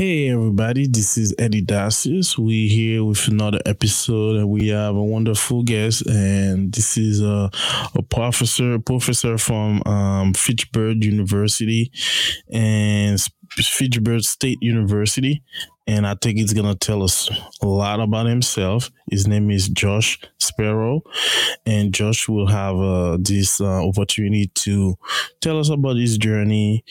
Hey everybody, this is Eddy Dacius. We're here with another episode, and we have a wonderful guest. And this is a, a professor, professor from um, Fitchburg University and Fitchburg State University, and I think he's gonna tell us a lot about himself. His name is Josh Spero, and Josh will have uh, this uh, opportunity to tell us about his journey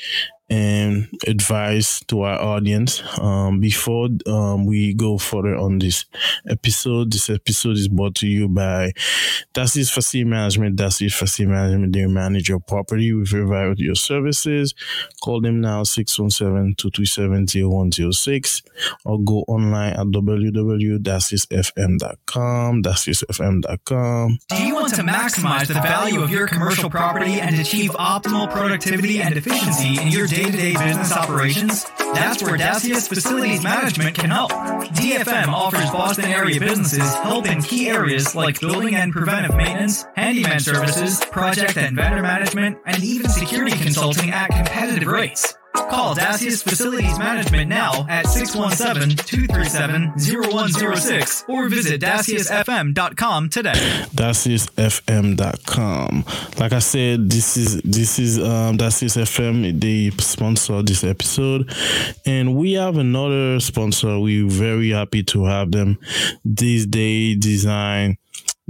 and advice to our audience. Um, before um, we go further on this episode, this episode is brought to you by Dacius Facility Management. Dacius Facility Management, they manage your property a variety of services. Call them now 617-237-0106 or go online at www.daciusfm.com, daciusfm.com. Do you want to maximize the value of your commercial property and achieve optimal productivity and efficiency in your day day-to-day business operations? That's where Dacius Facilities Management can help. DFM offers Boston area businesses help in key areas like building and preventive maintenance, handyman services, project and vendor management, and even security consulting at competitive rates. Call Dacius Facilities Management now at 617-237-0106 or visit daciusfm.com today. daciusfm.com. Like I said, this is this is um Dacius FM. They sponsor this episode, and we have another sponsor. We're very happy to have them. This day design.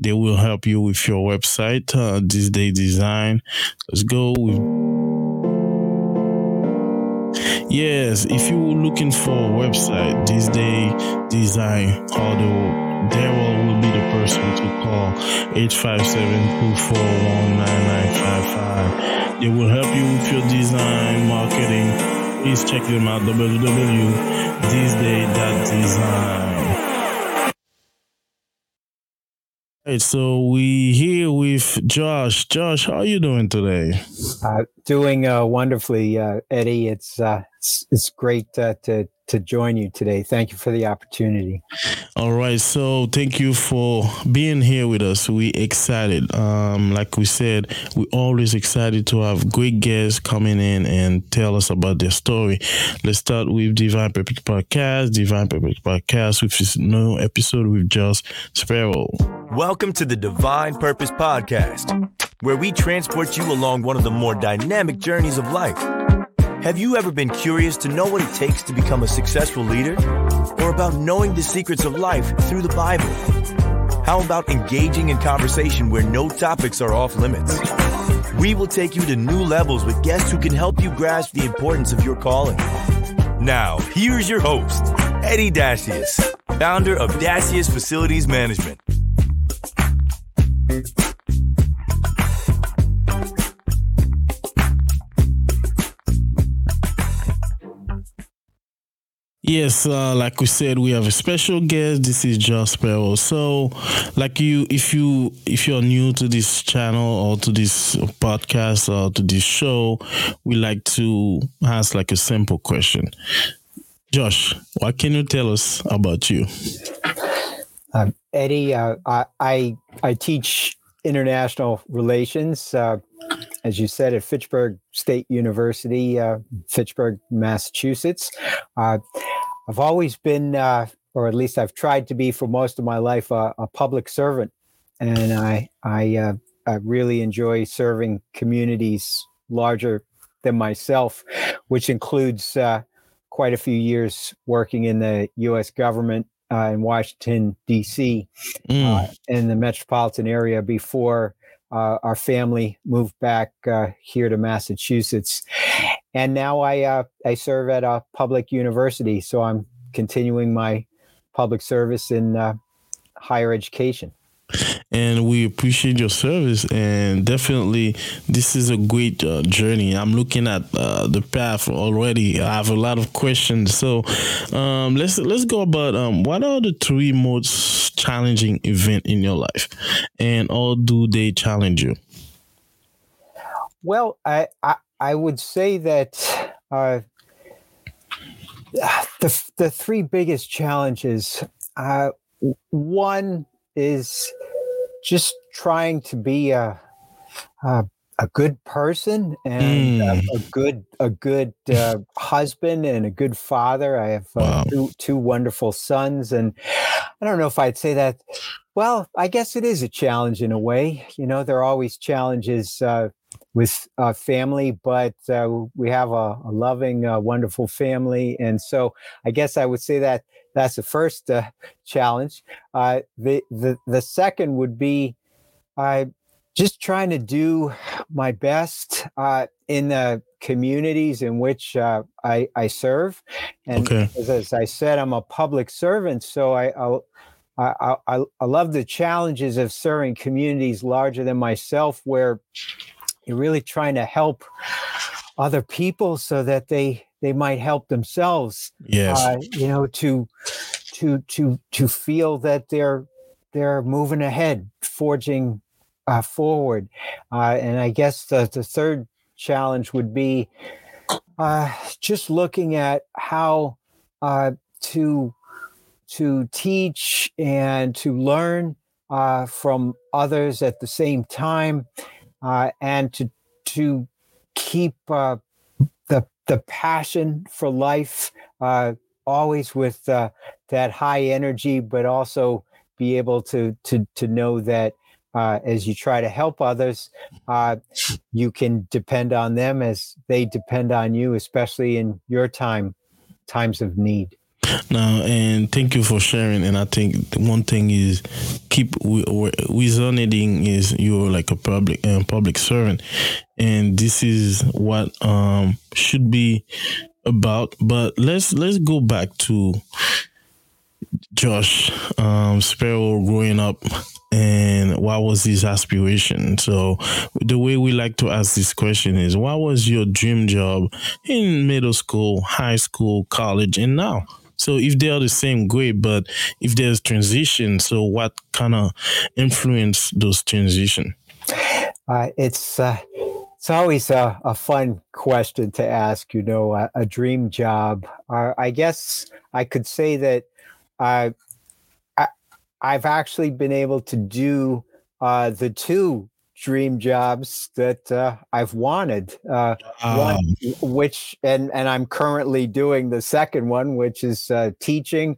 They will help you with your website. Uh, this day design. Let's go. With- Yes, if you're looking for a website this day design, although Daryl will be the person to call 857-241-9955. They will help you with your design, marketing. Please check them out www.thisday.design. Right, so we here with Josh. Josh, how are you doing today? Uh, doing uh, wonderfully, uh, Eddy. It's, uh, it's it's great uh, to to join you today. Thank you for the opportunity. All right, so thank you for being here with us. We excited. Um, like we said, we always excited to have great guests coming in and tell us about their story. Let's start with Divine Purpose Podcast. Divine Purpose Podcast, with this new episode with Josh Spero. Welcome to the Divine Purpose Podcast, where we transport you along one of the more dynamic journeys of life. Have you ever been curious to know what it takes to become a successful leader? Or about knowing the secrets of life through the Bible? How about engaging in conversation where no topics are off limits? We will take you to new levels with guests who can help you grasp the importance of your calling. Now, here's your host, Eddy Dacius, founder of Dacius Facilities Management. Yes, uh, like we said, we have a special guest. This is Josh Spero. So, like you, if you if you're new to this channel or to this podcast or to this show, we like to ask like a simple question. Josh, what can you tell us about you? Um, Eddy, uh, I, I I teach international relations. Uh, as you said, at Fitchburg State University, uh, Fitchburg, Massachusetts. Uh, I've always been, uh, or at least I've tried to be for most of my life, a public servant, and I I, uh, I really enjoy serving communities larger than myself, which includes uh, quite a few years working in the U.S. government uh, in Washington D.C. Mm. in the metropolitan area before uh, our family moved back uh, here to Massachusetts, and now I uh, I serve at a public university. So I'm continuing my public service in uh, higher education and we appreciate your service and definitely this is a great uh, journey. I'm looking at uh, the path already. I have a lot of questions. So um, let's let's go about um, what are the three most challenging event in your life? And how do they challenge you? Well i i, I would say that uh, the, the three biggest challenges uh, one is just trying to be a, a, a good person and uh, Mm. a good a good uh, husband and a good father. I have uh, Wow. two two wonderful sons, and I don't know if I'd say that. Well, I guess it is a challenge in a way. You know, there are always challenges uh, with uh, family, but uh, we have a, a loving, uh, wonderful family, and so I guess I would say that that's the first uh, challenge. Uh, the the the second would be. Uh, just trying to do my best uh, in the communities in which uh, I, I serve. And Okay. as, as I said, I'm a public servant, so I, I, I, I, I love the challenges of serving communities larger than myself, where you're really trying to help other people so that they they might help themselves Yes. uh, you know to to to to feel that they're they're moving ahead forging uh, forward uh, and i guess the, the third challenge would be uh, just looking at how uh, to to teach and to learn uh, from others at the same time uh, and to to keep uh, the passion for life uh, always with uh, that high energy, but also be able to to to know that uh, as you try to help others, uh, you can depend on them as they depend on you, especially in your time times of need. Now, and thank you for sharing. And I think one thing is keep resonating is you're like a public uh, public servant, and this is what um should be about. But let's let's go back to Josh um, Spero growing up and what was his aspiration? So the way we like to ask this question is what was your dream job in middle school, high school, college, and now? So if they are the same, great. But if there's transition, so what kind of influence those transition? Uh, it's uh, it's always a, a fun question to ask. You know, a, a dream job. Uh, I guess I could say that I, I I've actually been able to do uh, the two dream jobs that uh, I've wanted. Uh, one, Um, which and and I'm currently doing the second one, which is uh, teaching.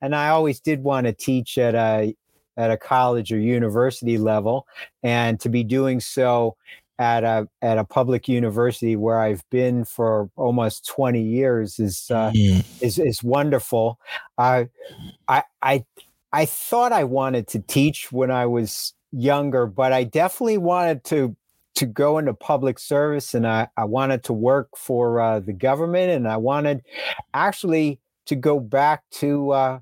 And I always did want to teach at a at a college or university level, and to be doing so at a at a public university where I've been for almost 20 years is uh, mm, is is wonderful. Uh, I I I thought I wanted to teach when I was younger, but I definitely wanted to to go into public service, and I I wanted to work for uh, the government, and I wanted actually to go back to uh,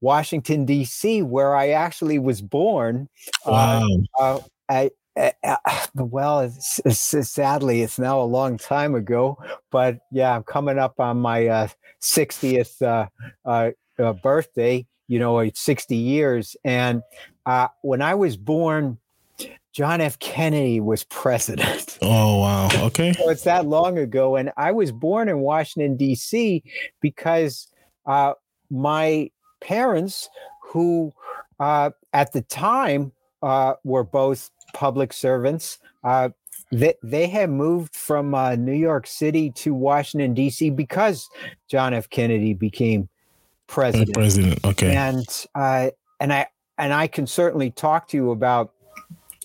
Washington D.C., where I actually was born. Uh, wow. uh, I, well, it's, it's, sadly, it's now a long time ago, but yeah, I'm coming up on my uh, 60th uh, uh, uh, birthday. You know, it's 60 years, and uh, when I was born, John F. Kennedy was president. Oh wow. Okay. so it's that long ago, and I was born in Washington D.C. because uh, my parents, who uh, at the time uh, were both public servants, uh, they, they had moved from uh, New York City to Washington D.C. because John F. Kennedy became president President. Okay. and uh, and I and I can certainly talk to you about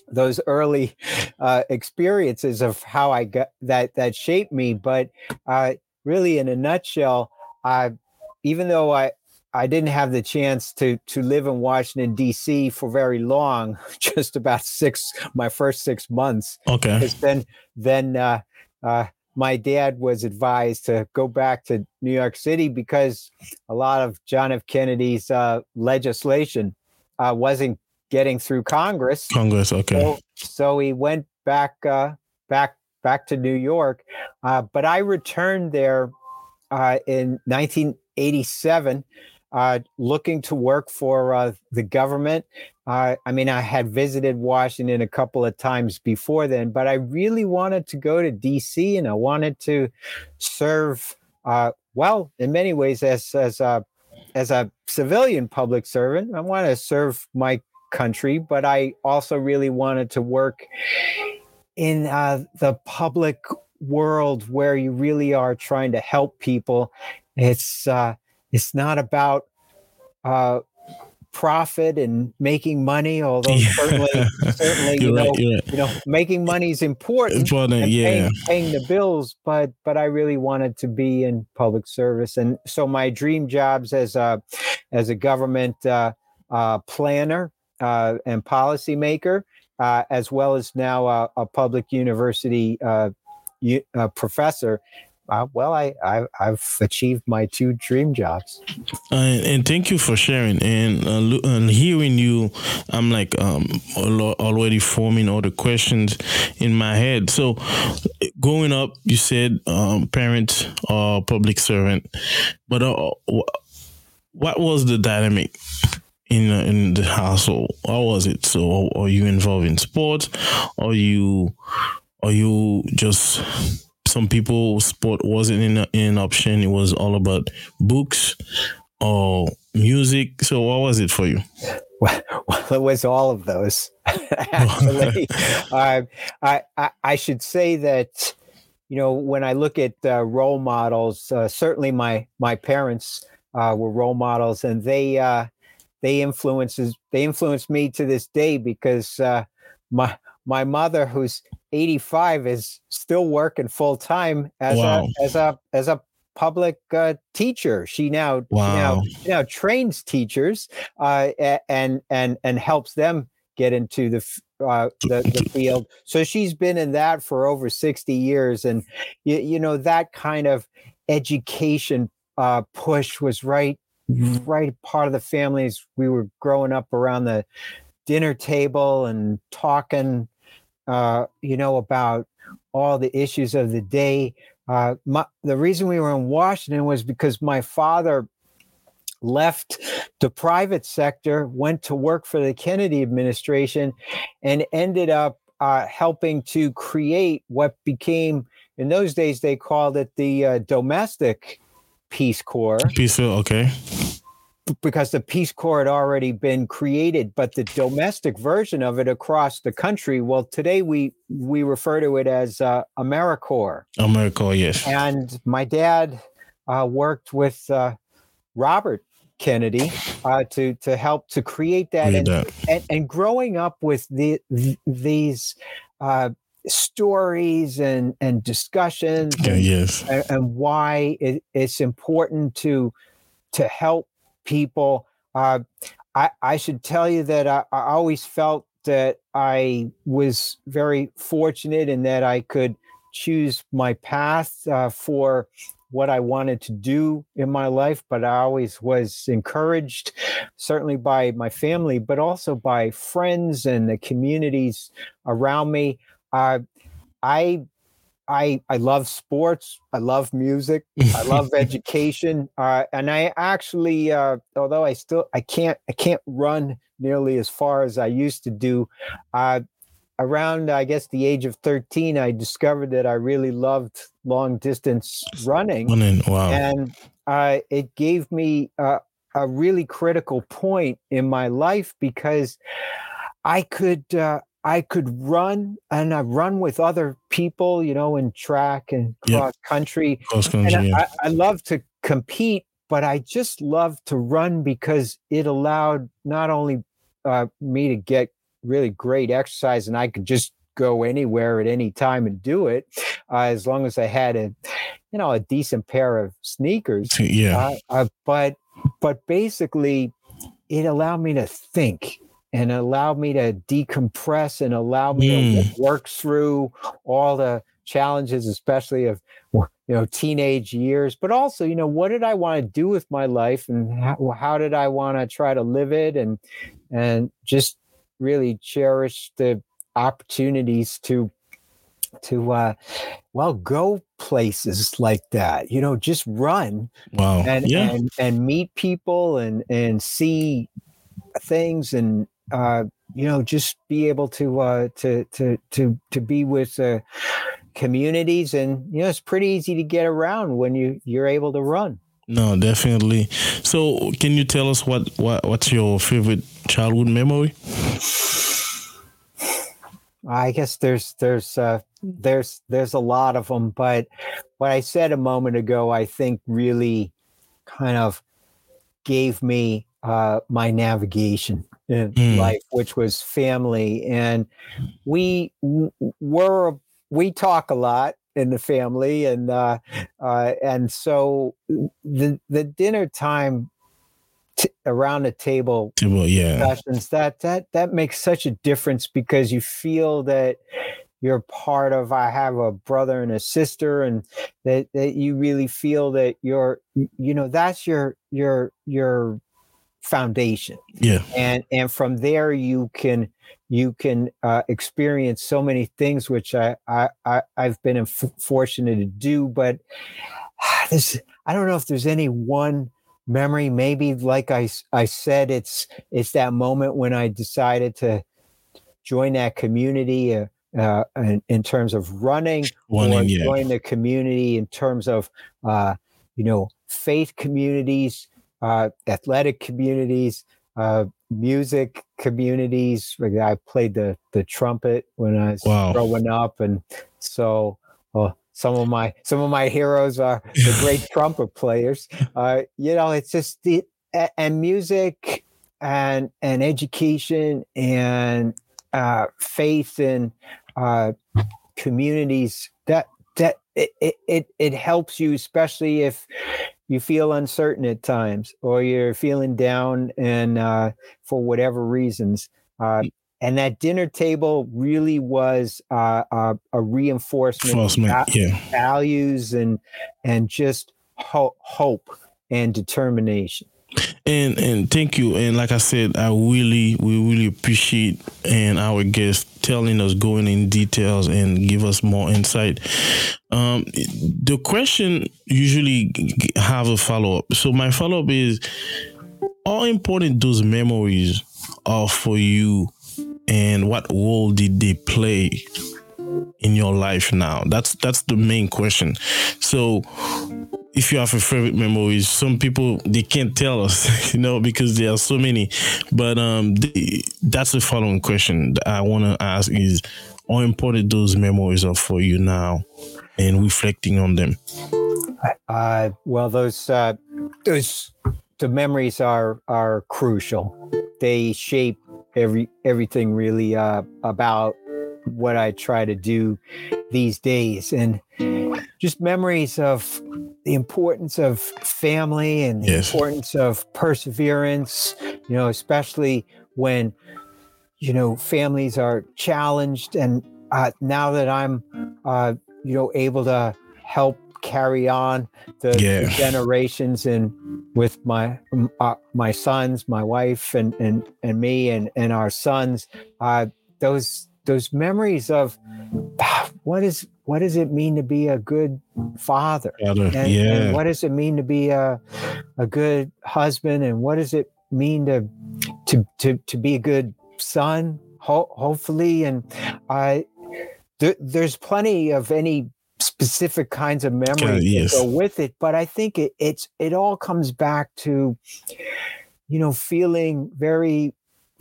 those early uh, experiences of how I got that that shaped me. But uh, really, in a nutshell, I even though I I didn't have the chance to to live in Washington D.C. for very long, just about six my first six months, Okay. because then then uh, uh, my dad was advised to go back to New York City because a lot of John F. Kennedy's uh, legislation uh, wasn't getting through Congress. Congress. Okay. So, so he went back uh, back back to New York, uh, but I returned there uh, in 1987, uh, looking to work for uh, the government. Uh, I mean, I had visited Washington a couple of times before then, but I really wanted to go to D.C. and I wanted to serve. Uh, well, in many ways, as as a as a civilian public servant, I want to serve my country, but I also really wanted to work in uh, the public world where you really are trying to help people. It's uh, it's not about uh, profit and making money, although yeah. certainly, certainly you know, right, you know, making money is important. Important, yeah. Paying, paying, the bills, but but I really wanted to be in public service, and so my dream jobs as a as a government uh, uh, planner uh, and policymaker, uh, as well as now a, a public university uh, uh, professor well, I, I have achieved my two dream jobs. Uh, and thank you for sharing. And, uh, and hearing you, I'm like um, already forming all the questions in my head. So, growing up, you said um, parents or public servant, but uh, what was the dynamic? in uh, in the household? How was it? So, are you involved in sports? Are you are you just some people sport wasn't in, an option. It was all about books or music. So what was it for you? Well, it was all of those. Actually, uh, I, I, I should say that you know when I look at uh, role models, uh, certainly my my parents uh, were role models, and they uh, they influences they influenced me to this day because uh, my my mother, who's 85 is still working full time as wow. a as a as a public uh, teacher. She now, wow. she now she now trains teachers uh, and and and helps them get into the uh, the, the field. So she's been in that for over 60 years, and you, you know that kind of education uh, push was right right part of the families we were growing up around the dinner table and talking uh, you know, about all the issues of the day. Uh, my, the reason we were in Washington was because my father left the private sector, went to work for the Kennedy administration, and ended up uh, helping to create what became, in those days, they called it the uh, domestic Peace Corps. Peace Corps, okay because the Peace Corps had already been created, but the domestic version of it across the country. Well, today we we refer to it as uh, AmeriCorps. AmeriCorps, yes. And my dad uh, worked with uh, Robert Kennedy uh, to to help to create that, and, that. and, and growing up with the, these uh, stories and and discussions, yeah, yes, and, and why it, it's important to to help people. Uh, I, I should tell you that I, I always felt that I was very fortunate in that I could choose my path uh, for what I wanted to do in my life, but I always was encouraged, certainly by my family, but also by friends and the communities around me. Uh, I I I love sports. I love music. I love education. Uh, and I actually, uh, although I still I can't I can't run nearly as far as I used to do. Uh, around I guess the age of thirteen, I discovered that I really loved long distance running. Running, wow! And uh, it gave me a really critical point in my life because I could uh, I could run and I run with other people, you know, in track and cross country. Cross country and yeah. I, I love to compete, but I just love to run because it allowed not only uh, me to get really great exercise and I could just go anywhere at any time and do it uh, as long as I had a, you know, a decent pair of sneakers. Yeah. Uh, uh but, but basically, it allowed me to think and allowed me to decompress and allow me mm. to work through all the challenges, especially of you know teenage years, but also you know what did I want to do with my life and how, how did I want to try to live it and and just really cherish the opportunities to to uh well go places like that you know just run wow and yeah. and, and meet people and and see things and uh, you know, just be able to uh, to to to to be with uh, communities, and you know, it's pretty easy to get around when you you're able to run. No, definitely. So, can you tell us what what what's your favorite childhood memory? I guess there's there's uh, there's there's a lot of them, but what I said a moment ago, I think really kind of gave me uh, my navigation in mm. life, which was family, and we were we talk a lot in the family, and uh, uh, and so the the dinner time T- around the table, table yeah discussions that that that makes such a difference because you feel that you're part of i have a brother and a sister and that, that you really feel that you're you know that's your your your foundation. Yeah. And and from there you can you can uh, experience so many things which I, I i i've been f- fortunate to do but this i don't know if there's any one memory. Maybe like i i said it's it's that moment when i decided to join that community uh, uh, in, in, terms of running, running or yeah. join the community in terms of uh, you know faith communities, uh, athletic communities, uh, music communities. I played the the trumpet when I was wow. growing up, and so well, some of my some of my heroes are the great trumpet players. Uh, you know, it's just the and music and and education and uh, faith and uh, communities that that it, it it helps you especially if you feel uncertain at times or you're feeling down and uh, for whatever reasons uh, mm. and that dinner table really was uh, a, a reinforcement of yeah. values and and just ho- hope and determination and and thank you. And like I said, I really we really appreciate and our guest telling us going in details and give us more insight. Um, the question usually have a follow up. So my follow up is how important those memories are for you and what role did they play in your life now? That's that's the main question. So if you have a favorite memories, some people they can't tell us, you know, because there are so many. But um, that's the following question I want to ask: is how important those memories are for you now, and reflecting on them. Uh, well, those uh, those the memories are are crucial. They shape every everything really uh, about what I try to do these days, and just memories of the importance of family and the yes. importance of perseverance, you know, especially when, you know, families are challenged. And uh, now that I'm, uh, you know, able to help carry on the, yeah. the generations and with my uh, my sons, my wife, and and and me, and and our sons, uh, those those memories of ah, what is what does it mean to be a good father and, yeah. and what does it mean to be a, a good husband and what does it mean to to to, to be a good son ho- hopefully and i th- there's plenty of any specific kinds of memories yes. that go with it but i think it, it's it all comes back to you know feeling very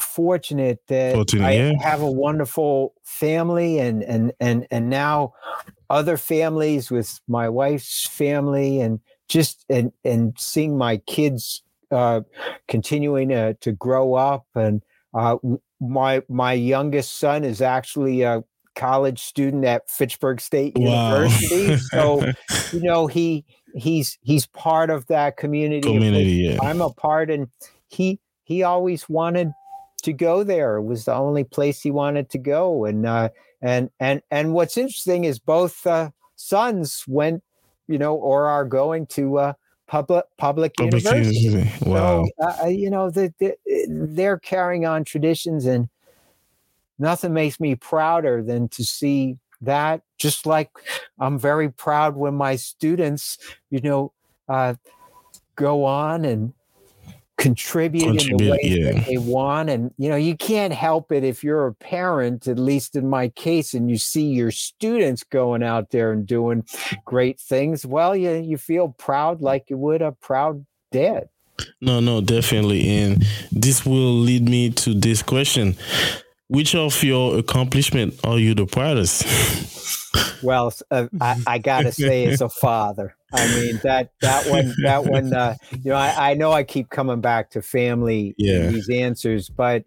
fortunate that fortunate, I yeah. have a wonderful family and and and and now other families with my wife's family and just and and seeing my kids uh, continuing to, to grow up and uh, my my youngest son is actually a college student at Fitchburg State wow. University so you know he he's he's part of that community community yeah. I'm a part and he he always wanted to go there. It was the only place he wanted to go. And uh, and and and what's interesting is both uh, sons went, you know, or are going to uh, public public, public university. university. Wow. So, uh, you know, the, the, they're carrying on traditions, and nothing makes me prouder than to see that. Just like I'm very proud when my students, you know, uh, go on and contribute, contribute in the way yeah. that they want. And, you know, you can't help it if you're a parent, at least in my case, and you see your students going out there and doing great things. Well, you, you feel proud like you would a proud dad. No, no, definitely. And this will lead me to this question. which of your accomplishment are you the proudest? well, uh, I, I, gotta say, as a father, I mean that that one that one. Uh, you know, I, I, know I keep coming back to family yeah. these answers, but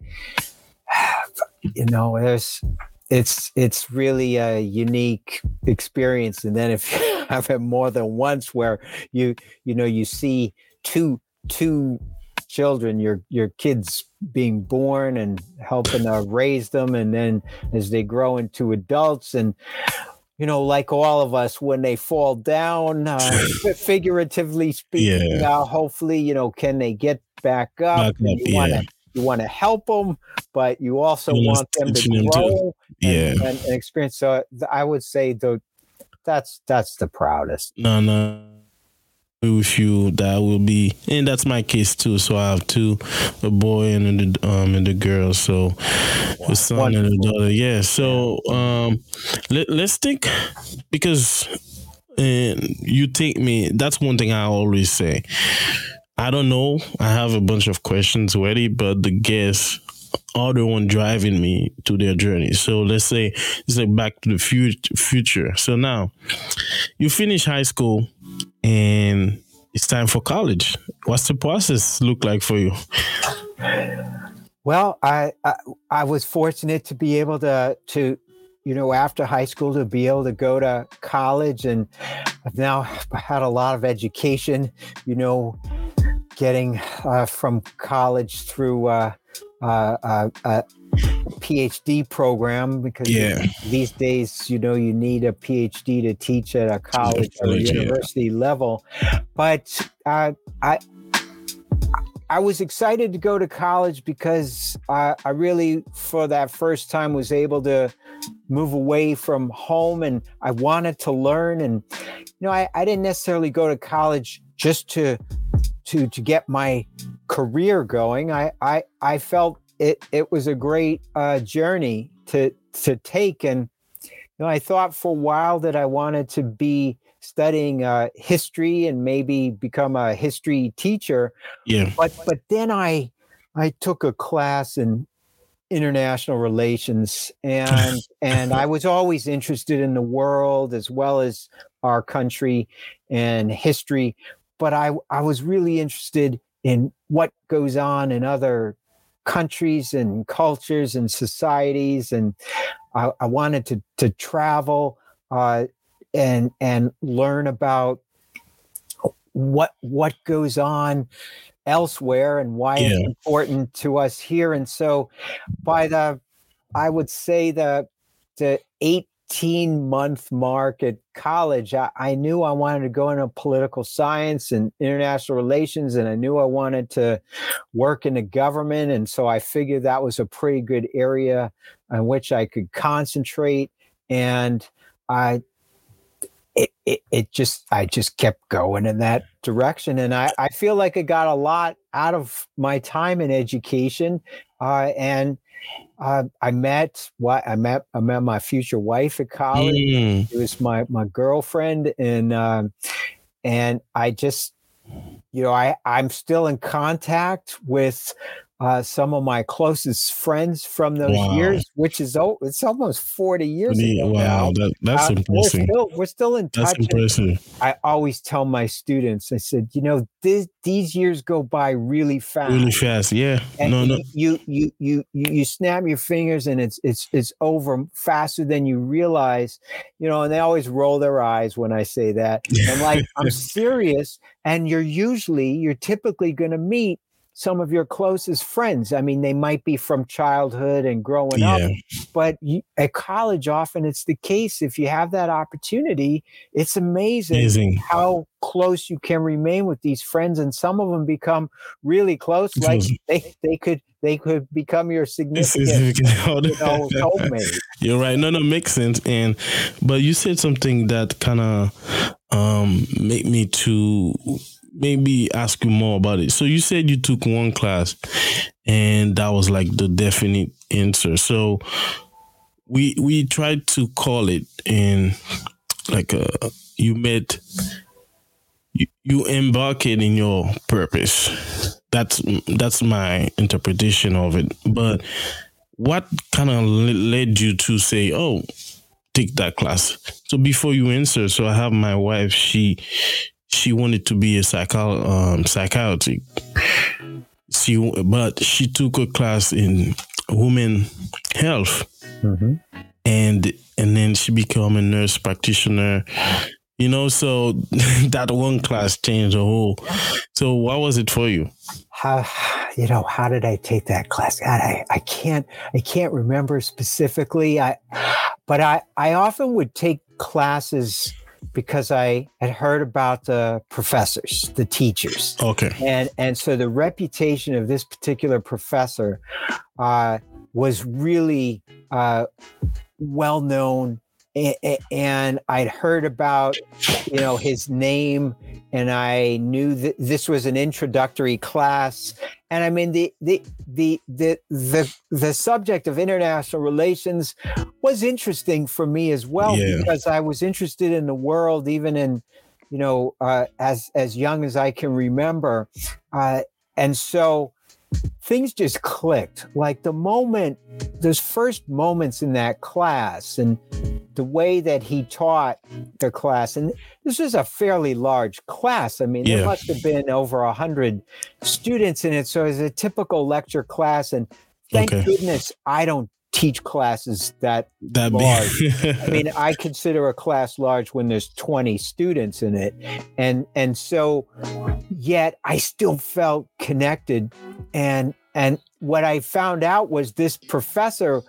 you know, there's it's it's really a unique experience. And then if you have it more than once, where you you know you see two two children, your your kids being born and helping to raise them, and then as they grow into adults, and you know, like all of us, when they fall down, uh, figuratively speaking, yeah. uh, hopefully, you know, can they get back up? Back up you yeah. want to you want to help them, but you also you want them to grow them yeah. and, and, and experience. So I would say though, that's that's the proudest. No, no with you that will be and that's my case too so i have two a boy and a um and a girl so a son Wonderful. and a daughter yeah so um let, let's think because and you take me that's one thing i always say. I don't know i have a bunch of questions ready but the guests are the one driving me to their journey so let's say let's say back to the future. So now you finish high school and it's time for college. What's the process look like for you? Well, I, I, I was fortunate to be able to to you know after high school to be able to go to college, and I've now had a lot of education. You know, getting uh, from college through uh, uh, uh, uh PhD program because yeah. these days, you know, you need a PhD to teach at a college or university yeah. level. But uh, I, I was excited to go to college because I, I really, for that first time, was able to move away from home and I wanted to learn. And, you know, I, I didn't necessarily go to college just to to to get my career going. I I I felt it it was a great uh, journey to to take, and you know I thought for a while that I wanted to be studying uh, history and maybe become a history teacher. Yeah. But but then I I took a class in international relations and and I was always interested in the world as well as our country and history but I I was really interested in what goes on in other countries and cultures and societies, and I, I wanted to to travel uh, and and learn about what what goes on elsewhere and why yeah. it's important to us here. And so, by the I would say the the eight 18 month mark at college, I, I, knew I wanted to go into political science and international relations, and I knew I wanted to work in the government. And so I figured that was a pretty good area on which I could concentrate. And I, it, it, it just, I just kept going in that direction. And I, I feel like I got a lot out of my time in education. Uh, and uh, I met what I met I met my future wife at college. Mm. It was my my girlfriend, and um, and I just you know I I'm still in contact with uh, some of my closest friends from those wow. years, which is oh, it's almost forty years yeah, ago. Wow, that, that's uh, impressive. We're still, we're still in touch. That's impressive. I always tell my students, I said, you know, this, these years go by really fast. Really fast, yeah. And no, no. You, you, you, you, you snap your fingers, and it's it's it's over faster than you realize. You know, and they always roll their eyes when I say that. And like, I'm serious. And you're usually, you're typically going to meet some of your closest friends. I mean, they might be from childhood and growing yeah. up, but you, at college, often it's the case. If you have that opportunity, it's amazing, amazing, how close you can remain with these friends, and some of them become really close. Like they, they could they could become your significant, you know. You're right. No, no, makes sense. And but you said something that kind of um made me to maybe ask you more about it. So you said you took one class and that was like the definite answer. So we we tried to call it in like uh, you met you, you embarked in your purpose. That's that's my interpretation of it. But what kind of led you to say, "Oh, take that class"? So before you answer, so I have my wife. She she wanted to be a psycho um, psychiatric. She but she took a class in women health, mm-hmm. and and then she became a nurse practitioner. You know, so that one class changed the whole. So, what was it for you? How, you know, how did I take that class? God, I, I can't, I can't remember specifically. I, but I, I often would take classes because I had heard about the professors, the teachers. Okay. And and so the reputation of this particular professor uh, was really uh, well known and I'd heard about, you know, his name, and I knew that this was an introductory class. And I mean, the the the the the, the subject of international relations was interesting for me as well yeah. because I was interested in the world, even in, you know, uh, as as young as I can remember, uh, and so things just clicked. Like the moment, those first moments in that class, and the way that he taught the class, and this was a fairly large class. I mean, yeah. there must have been over a hundred students in it, so it was a typical lecture class. And thank okay. goodness I don't teach classes that, that large. I mean, I consider a class large when there's 20 students in it. And and so yet I still felt connected and and what I found out was this professor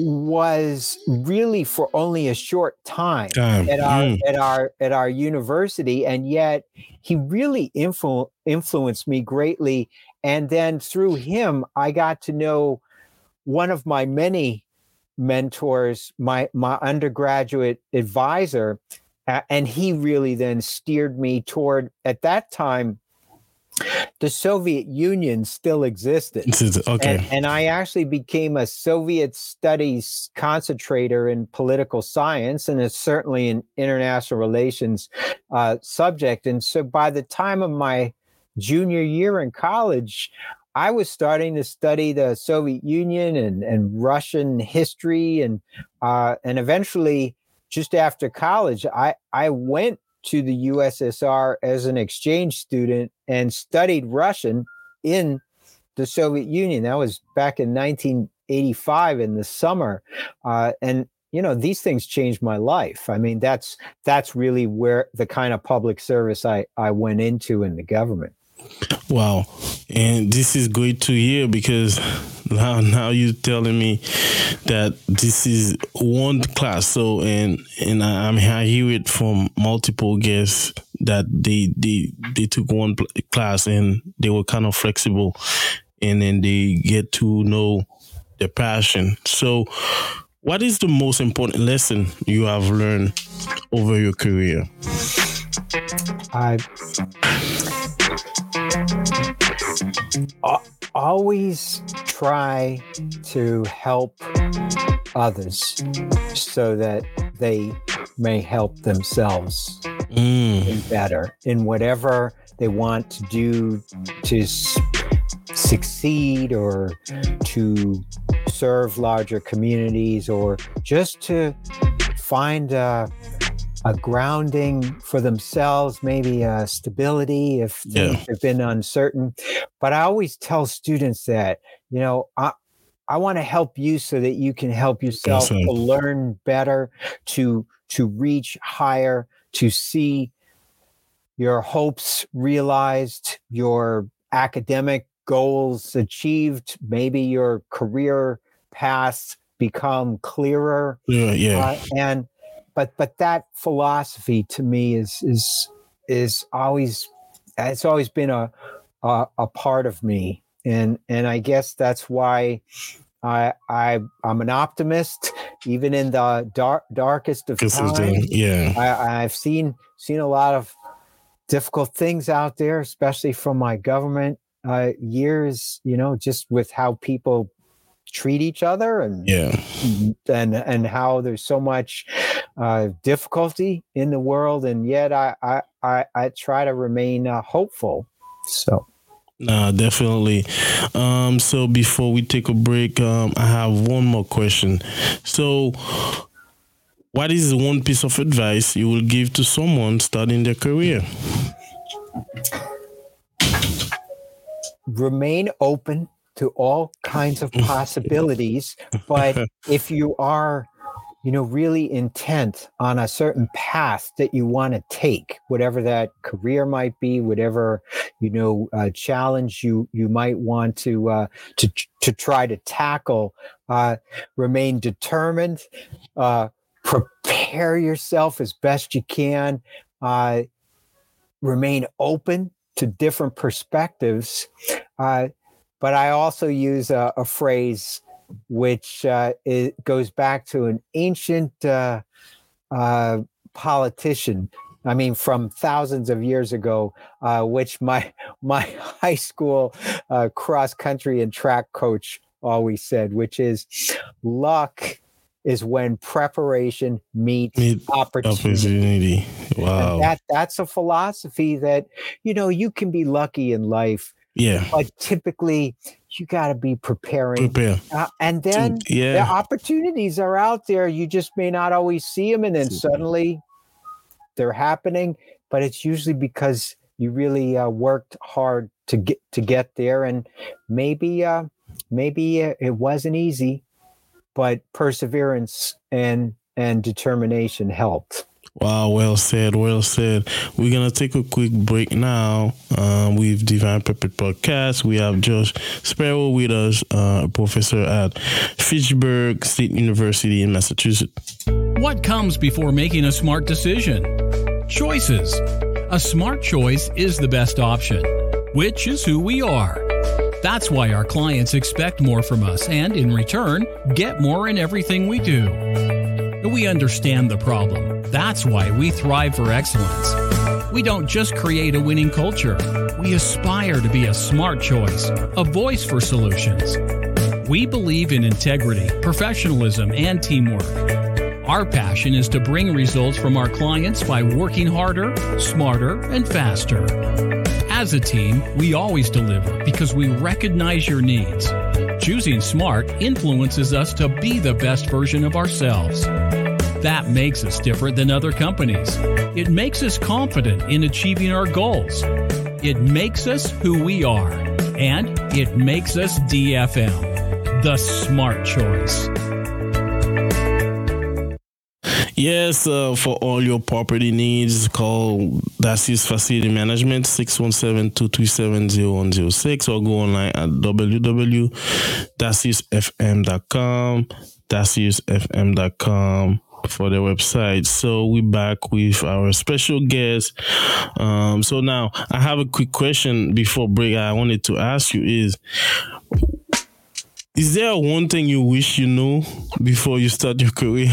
was really for only a short time at our mm. at our at our university, and yet he really influ- influenced me greatly. And then through him, I got to know one of my many mentors, my my undergraduate advisor, uh, and he really then steered me toward at that time the Soviet Union still existed. Okay. And, and, I actually became a Soviet studies concentrator in political science and it's certainly an international relations uh, subject. And so by the time of my junior year in college, I was starting to study the Soviet Union and, and Russian history, and uh, and eventually, just after college, I I went to the USSR as an exchange student and studied Russian in the Soviet Union. That was back in 1985 in the summer, uh, and you know these things changed my life. I mean, that's that's really where the kind of public service I I went into in the government. Wow. And this is great to hear because now now you're telling me that this is one class. So and and I, am I hear it from multiple guests that they they they took one class and they were kind of flexible, and then they get to know their passion. So, what is the most important lesson you have learned over your career? I always try to help others so that they may help themselves mm. better in whatever they want to do to succeed or to serve larger communities or just to find a, a grounding for themselves, maybe a stability if things yeah. have been uncertain. But I always tell students that, you know, I, I want to help you so that you can help yourself to learn better, to to reach higher, to see your hopes realized, your academic goals achieved, maybe your career paths become clearer. Yeah, yeah. Uh, and but but that philosophy to me is is is always it's always been a a, a part of me and and I guess that's why I I I'm an optimist even in the dark darkest of times. Yeah, I, I've seen seen a lot of difficult things out there, especially from my government uh, years. You know, just with how people treat each other and yeah and and how there's so much uh, difficulty in the world and yet I I I, I try to remain uh, hopeful so Nah, definitely. Um, so before we take a break, um, I have one more question. So, what is one piece of advice you will give to someone starting their career? Remain open to all kinds of possibilities, but if you are you know, really intent on a certain path that you want to take, whatever that career might be, whatever you know uh, challenge you you might want to uh, to to try to tackle. Uh, remain determined. Uh, prepare yourself as best you can. Uh, remain open to different perspectives. Uh, but I also use a, a phrase which uh, it goes back to an ancient uh, uh, politician. I mean, from thousands of years ago, uh, which my my high school uh, cross country and track coach always said, which is, "Luck is when preparation meets Meet opportunity. opportunity. Wow, and that that's a philosophy that you know you can be lucky in life." Yeah. But typically, you got to be preparing. Prepare. Uh, and then yeah. the opportunities are out there. You just may not always see them. And then suddenly they're happening. But it's usually because you really uh, worked hard to get to get there. And maybe, uh, maybe it wasn't easy, but perseverance and and determination helped. Wow, well said, well said. We're gonna take a quick break now um, with Divine Purpose Podcast. We have Josh Spero with us, uh, a professor at Fitchburg State University in Massachusetts. What comes before making a smart decision? Choices. A smart choice is the best option, which is who we are. That's why our clients expect more from us and, in return, get more in everything we do. We understand the problem that's why we thrive for excellence. We don't just create a winning culture, we aspire to be a smart choice, a voice for solutions. We believe in integrity, professionalism, and teamwork. Our passion is to bring results from our clients by working harder, smarter, and faster. As a team, we always deliver because we recognize your needs. Choosing smart influences us to be the best version of ourselves. That makes us different than other companies. It makes us confident in achieving our goals. It makes us who we are. And it makes us DFM, the smart choice. Yes, uh, for all your property needs, call Dacius Facility Management 617-237-0106 or go online at www.daciusfm.com, daciusfm.com for the website. So we're back with our special guest. Um, so now I have a quick question before break. I wanted to ask you is is there one thing you wish you knew before you start your career?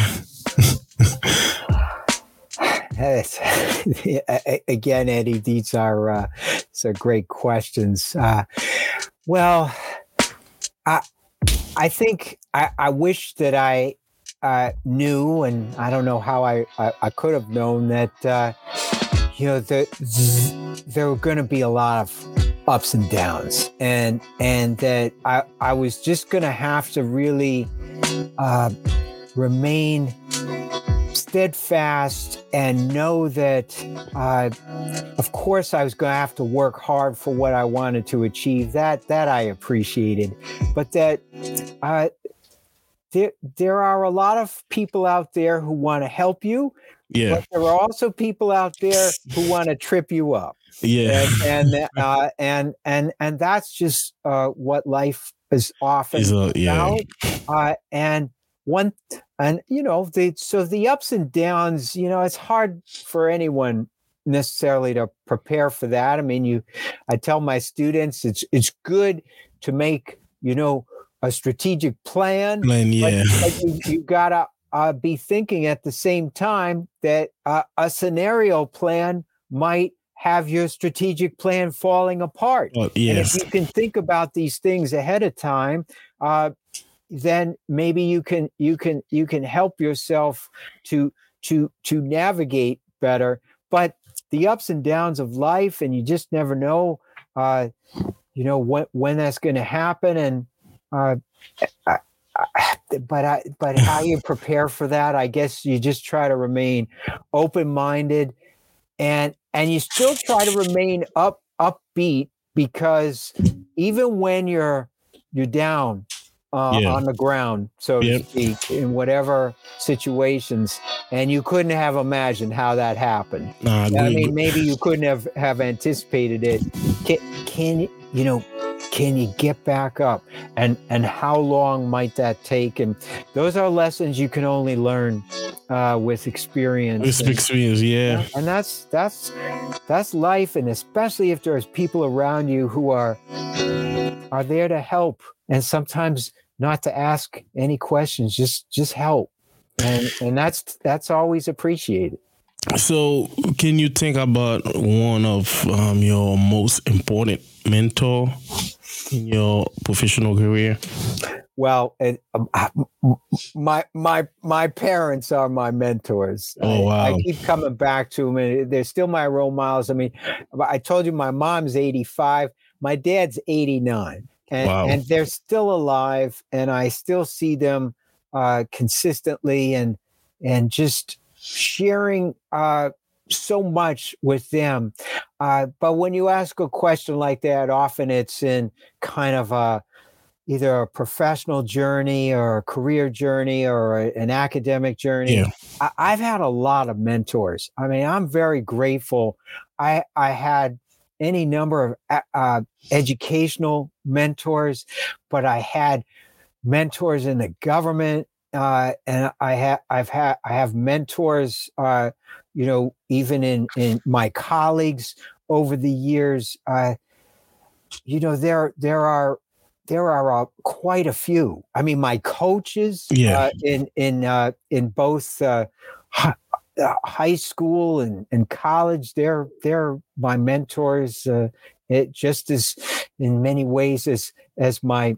yes. Again, Eddy, these are uh, are great questions. Uh, well, I I think I, I wish that I uh, knew, and I don't know how I, I, I could have known that, uh, you know, that there were going to be a lot of ups and downs, and and that I, I was just going to have to really uh, remain steadfast and know that, uh, of course, I was going to have to work hard for what I wanted to achieve. That that I appreciated, but that uh, there there are a lot of people out there who want to help you. Yeah. But there are also people out there who want to trip you up. Yeah. And and uh, and, and and that's just uh, what life is often is a, yeah. Uh, and one and you know the so the ups and downs. You know, it's hard for anyone necessarily to prepare for that. I mean, you, I tell my students it's it's good to make you know a strategic plan. Plan, yeah. You, you gotta uh, be thinking at the same time that uh, a scenario plan might have your strategic plan falling apart. Yes. And if you can think about these things ahead of time, uh, then maybe you can you can you can help yourself to to to navigate better. But the ups and downs of life, and you just never know. Uh, you know when when that's going to happen and uh, I, I, but I but how you prepare for that I guess you just try to remain open minded and and you still try to remain up upbeat because even when you're you're down uh, Yeah. on the ground, so Yep. to speak, in whatever situations, and you couldn't have imagined how that happened. Nah, I mean, maybe you couldn't have have anticipated it. Can, can you, you know? Can you get back up? And and how long might that take? And those are lessons you can only learn uh, with experience. With and- experience, yeah. and that's that's that's life and especially if there's people around you who are are there to help and sometimes not to ask any questions just just help and and that's that's always appreciated So, can you think about one of um, your most important mentor in your professional career? well and um, my my my parents are my mentors Oh, I, wow. I keep coming back to them and they're still my role models i mean i told you my mom's 85 my dad's 89 and, Wow. and they're still alive and i still see them uh, consistently and and just sharing uh, so much with them. Uh, but when you ask a question like that often it's in kind of a either a professional journey or a career journey or a- an academic journey. Yeah. I, i've had a lot of mentors. I mean i'm very grateful i i had any number of uh, uh, educational mentors but i had mentors in the government uh, and i have i've had i have mentors uh, you know even in in my colleagues over the years uh, you know there there are there are uh, quite a few i mean my coaches Yeah. uh, in in uh, in both uh, uh, high school and, and college they're they're my mentors uh, it just as in many ways as as my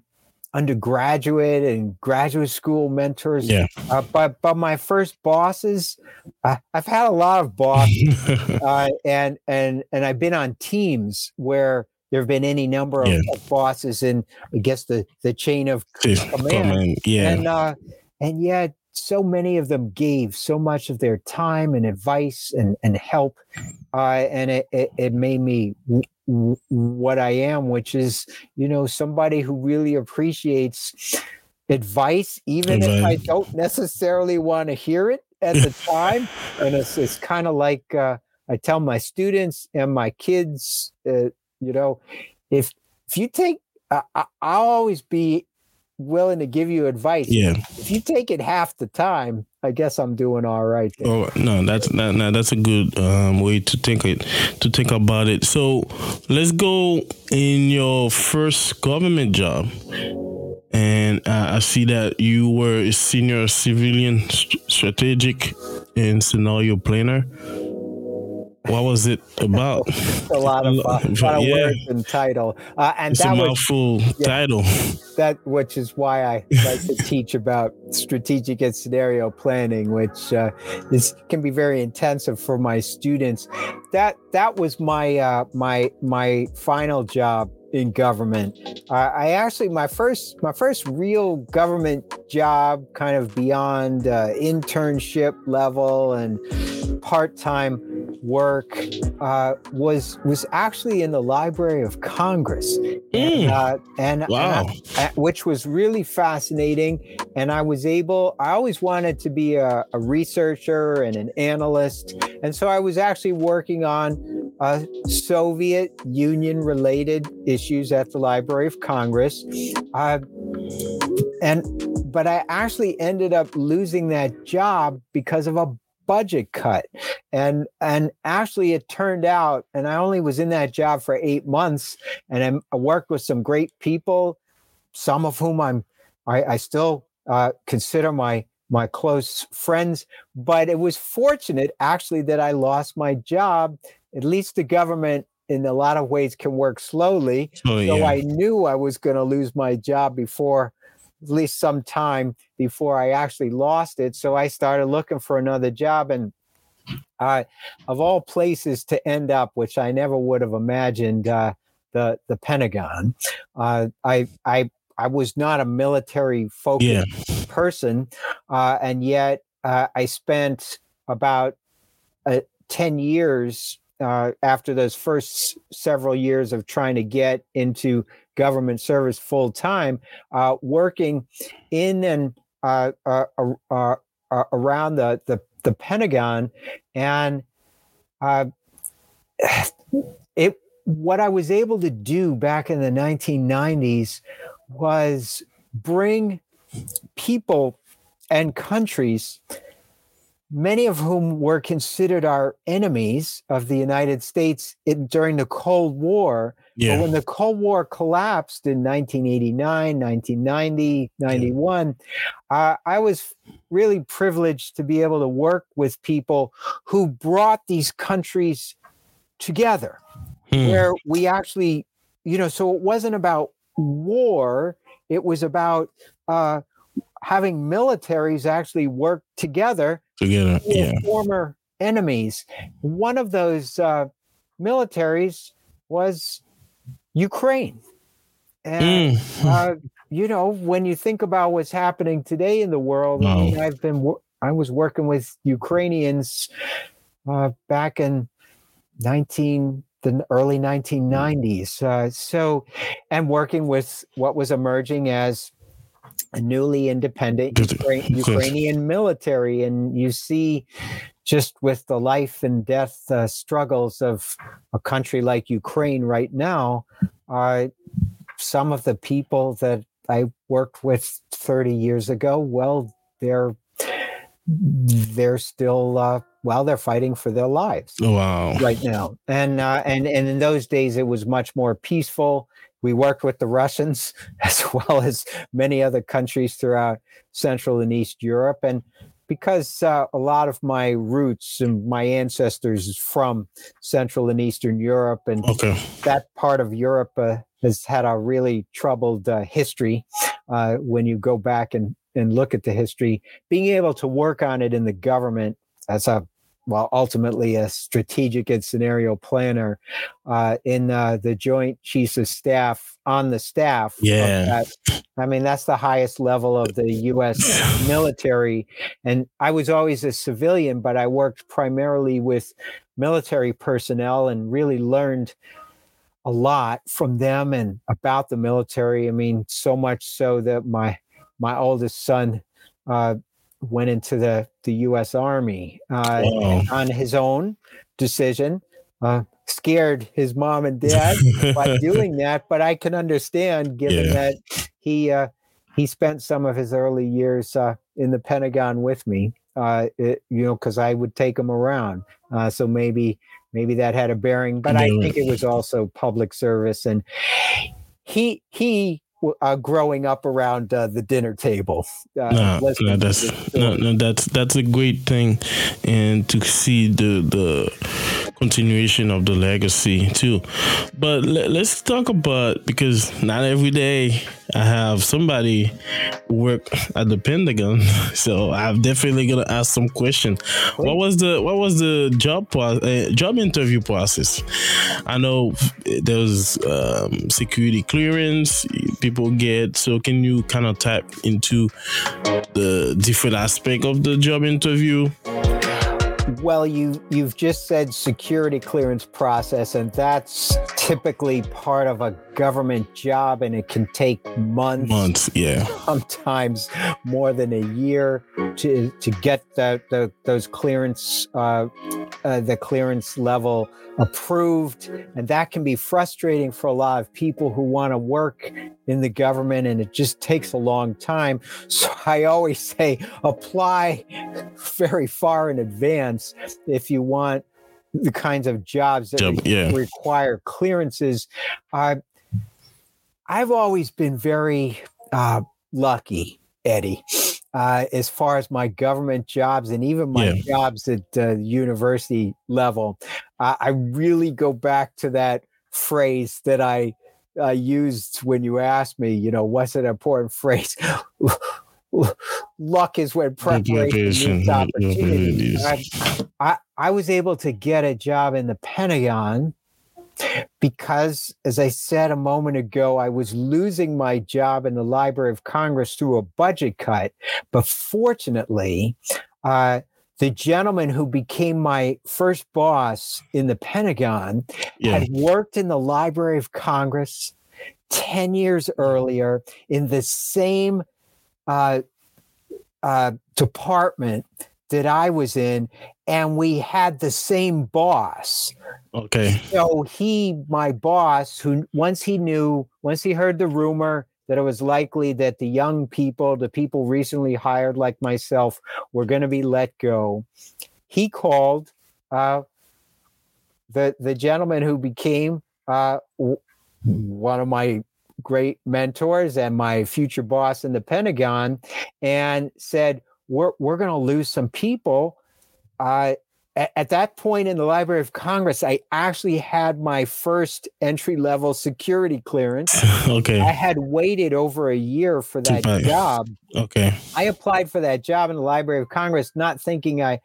undergraduate and graduate school mentors Yeah. uh, but but my first bosses uh, i've had a lot of bosses uh, and and and I've been on teams where there have been any number of, Yeah. of bosses in I guess the the chain of command. on, yeah. and uh, and yet so many of them gave so much of their time and advice and and help, uh, and it, it it made me w- what I am, which is you know somebody who really appreciates advice, even if I don't necessarily want to hear it at the time. And it's it's kind of like uh, I tell my students and my kids, uh, you know, if if you take, I- I'll always be willing to give you advice. yeah. If you take it half the time, I guess I'm doing all right. There. Oh no, that's that, no, that's a good um, way to think it to think about it. So let's go in your first government job, and uh, I see that you were a senior civilian st- strategic and scenario planner. What was it about? a lot of, uh, lot of Yeah. words and title, uh, and It's a that was mouthful title. that which is why I like to teach about strategic and scenario planning, which uh, is can be very intensive for my students. That that was my uh, my my final job in government. Uh, I actually my first my first real government job, kind of beyond uh, internship level and part time work, uh, was was actually in the Library of Congress, and, Mm. uh, and, and Wow. I- uh, which was really fascinating. And I was able, I always wanted to be a, a researcher and an analyst. And so I was actually working on uh, Soviet Union related issues at the Library of Congress. Uh, and, but I actually ended up losing that job because of a budget cut and and actually it turned out and i only was in that job for eight months and I'm, i worked with some great people some of whom I'm I, I still uh, consider my my close friends. But it was fortunate actually that I lost my job. At least the government in a lot of ways can work slowly. Oh So yeah. I knew I was going to lose my job before at least some time before I actually lost it. So I started looking for another job and uh, of all places to end up, which I never would have imagined, uh, the the Pentagon. Uh, I I I was not a military focused Yeah. person, uh, and yet uh, I spent about uh, ten years uh, after those first several years of trying to get into government service full time, uh, working in and uh, uh, uh, around the, the the Pentagon, and it what I was able to do back in the 1990s was bring people and countries, many of whom were considered our enemies of the United States in, during the Cold War. But Yeah. when the Cold War collapsed in 1989, 1990, 91, uh, I was really privileged to be able to work with people who brought these countries together Hmm. where we actually, you know, so it wasn't about war, it was about uh, having militaries actually work together Together. Yeah. former enemies. One of those uh, militaries was Ukraine. And, Mm. uh, you know, when you think about what's happening today in the world, I mean, I've been, I was working with Ukrainians uh, back in 19, the early 1990s. Uh, so, and working with what was emerging as newly independent Ukra- Ukrainian military. And you see just with the life and death uh, struggles of a country like Ukraine right now, uh, some of the people that I worked with 30 years ago, well, they're they're still uh, well, they're fighting for their lives Wow. right now. And uh, and and in those days, it was much more peaceful. We worked with the Russians as well as many other countries throughout Central and East Europe, and because uh, a lot of my roots and my ancestors is from Central and Eastern Europe, and Okay. that part of Europe uh, has had a really troubled uh, history. Uh, when you go back and, and look at the history, being able to work on it in the government as a well, ultimately a strategic and scenario planner uh, in uh, the Joint Chiefs of Staff on the staff. Yeah. I mean, that's the highest level of the U.S. military. And I was always a civilian, but I worked primarily with military personnel and really learned a lot from them and about the military. I mean, so much so that my my oldest son uh, went into the the U.S. Army uh, Wow. on his own decision. Uh, scared his mom and dad by doing that, but I can understand given Yeah. that he uh, he spent some of his early years uh, in the Pentagon with me. Uh, it, you know, because I would take him around. Uh, so maybe maybe that had a bearing, but I think it was also public service and he he uh, growing up around uh, the dinner table. Uh, no, no, that's no, no, that's that's a great thing, and to see the the continuation of the legacy too. But let, let's talk about because not every day I have somebody work at the Pentagon, so I'm definitely gonna ask some question. What was the what was the job uh, job interview process? I know there was um, security clearance people get. So can you kind of tap into the different aspect of the job interview? Well, you you've just said security clearance process, and that's typically part of a government job, and it can take months, Months, yeah. sometimes more than a year to to get the, the those clearance uh, uh, the clearance level approved, and that can be frustrating for a lot of people who want to work in the government, and it just takes a long time. So I always say apply very far in advance if you want the kinds of jobs that Job, yeah. require clearances. Uh, I've always been very uh, lucky, Eddy, uh, as far as my government jobs and even my Yeah. jobs at uh, university level. I really go back to that phrase that I uh, used when you asked me, you know, what's an important phrase? Luck is when preparation meets opportunity. opportunities. I, I, I was able to get a job in the Pentagon because, as I said a moment ago, I was losing my job in the Library of Congress through a budget cut. But fortunately, uh, the gentleman who became my first boss in the Pentagon Yeah. had worked in the Library of Congress 10 years earlier in the same uh, uh, department that I was in, and we had the same boss. Okay. So he, my boss, who once he knew, once he heard the rumor that it was likely that the young people, the people recently hired like myself, were going to be let go, he called uh, the the gentleman who became uh, one of my great mentors and my future boss in the Pentagon, and said, "We're we're going to lose some people." Uh, a- at that point in the Library of Congress, I actually had my first entry level security clearance. okay. I had waited over a year for that job. Okay. I applied for that job in the Library of Congress, not thinking I,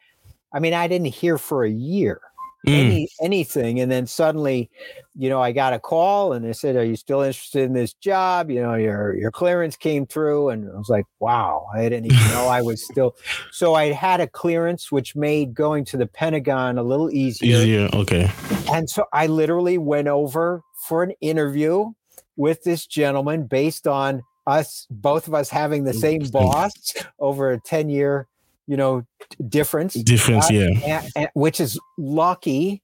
I mean, I didn't hear for a year. Mm. any anything, and then suddenly, you know, I got a call and they said, "Are you still interested in this job?" You know, your your clearance came through, and I was like, "Wow!" I didn't even know I was still. So I had a clearance, which made going to the Pentagon a little easier. Easier. Okay. And so I literally went over for an interview with this gentleman based on us, both of us having the same boss over a 10 year, you know, difference, Difference. Uh, Yeah. a- a- which is lucky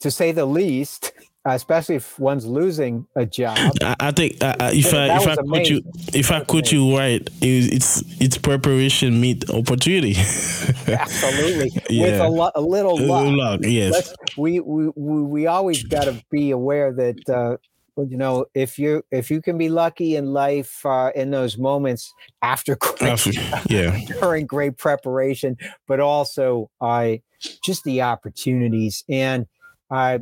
to say the least, especially if one's losing a job. I, I think uh, if I if I quote you if I quote you right, it, it's it's preparation meet opportunity. Absolutely. With a, lo- a little luck. Luck, yes. let's we we we, we always got to be aware that uh you know if you if you can be lucky in life uh in those moments after great, yeah. during great preparation but also i just the opportunities and uh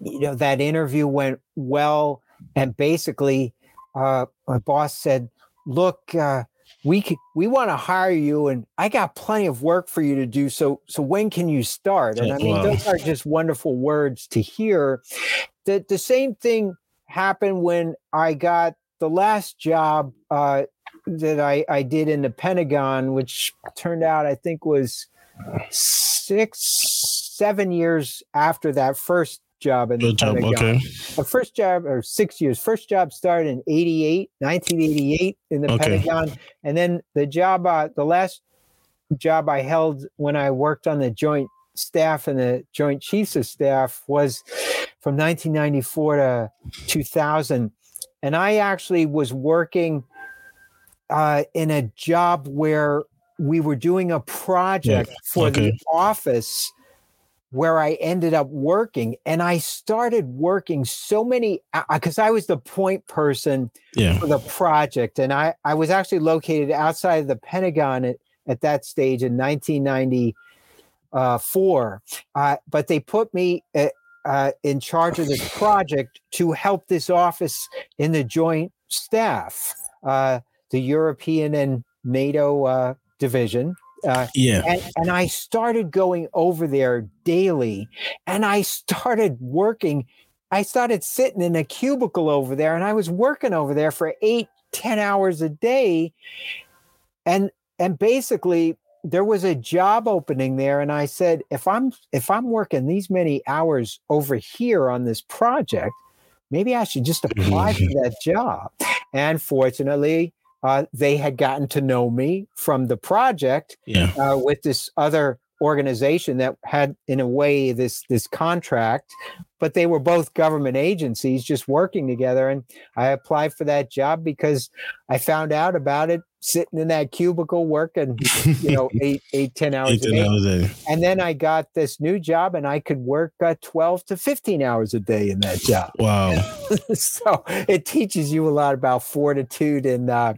you know that interview went well and basically uh my boss said look uh we can, we want to hire you and i got plenty of work for you to do so so when can you start and i mean Wow. those are just wonderful words to hear the the same thing happened when i got the last job uh that i i did in the pentagon which turned out i think was six seven years after that first job in the job. pentagon Okay. the first job or six years first job started in 88 1988 in the Okay. pentagon and then the job uh, the last job i held when i worked on the joint staff and the joint chiefs of staff was from 1994 to 2000 and i actually was working uh, in a job where we were doing a project for okay. the office where I ended up working. And I started working so many because I was the point person Yeah. for the project. And I, I was actually located outside of the Pentagon at, at that stage in 1994. Uh, for uh, but they put me uh, uh, in charge of this project to help this office in the joint staff, uh, the European and NATO uh, division. Uh, Yeah. and, and I started going over there daily and I started working. I started sitting in a cubicle over there and I was working over there for eight, ten hours a day. And and basically there was a job opening there. And I said, if I'm if I'm working these many hours over here on this project, maybe I should just apply for that job. And fortunately, uh, they had gotten to know me from the project Yeah. uh, with this other organization that had in a way this this contract but they were both government agencies just working together and i applied for that job because i found out about it sitting in that cubicle working you know eight eight ten hours a 18 day hours a day. and then i got this new job and i could work uh, 12 to 15 hours a day in that job Wow. so it teaches you a lot about fortitude and uh,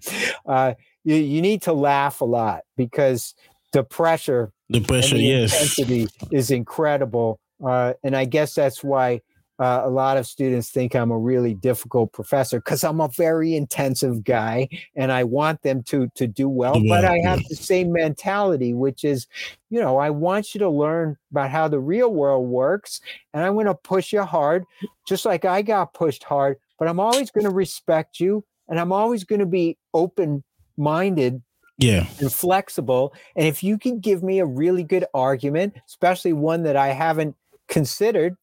uh, you, you need to laugh a lot because the pressure The pressure, the yes. intensity is incredible uh, and i guess that's why uh, a lot of students think I'm a really difficult professor because I'm a very intensive guy and I want them to to do well. Do But I have the same mentality, which is, you know, I want you to learn about how the real world works, and I'm going to push you hard, just like I got pushed hard. But I'm always going to respect you, and I'm always going to be open minded Yeah. and flexible. And if you can give me a really good argument, especially one that I haven't considered,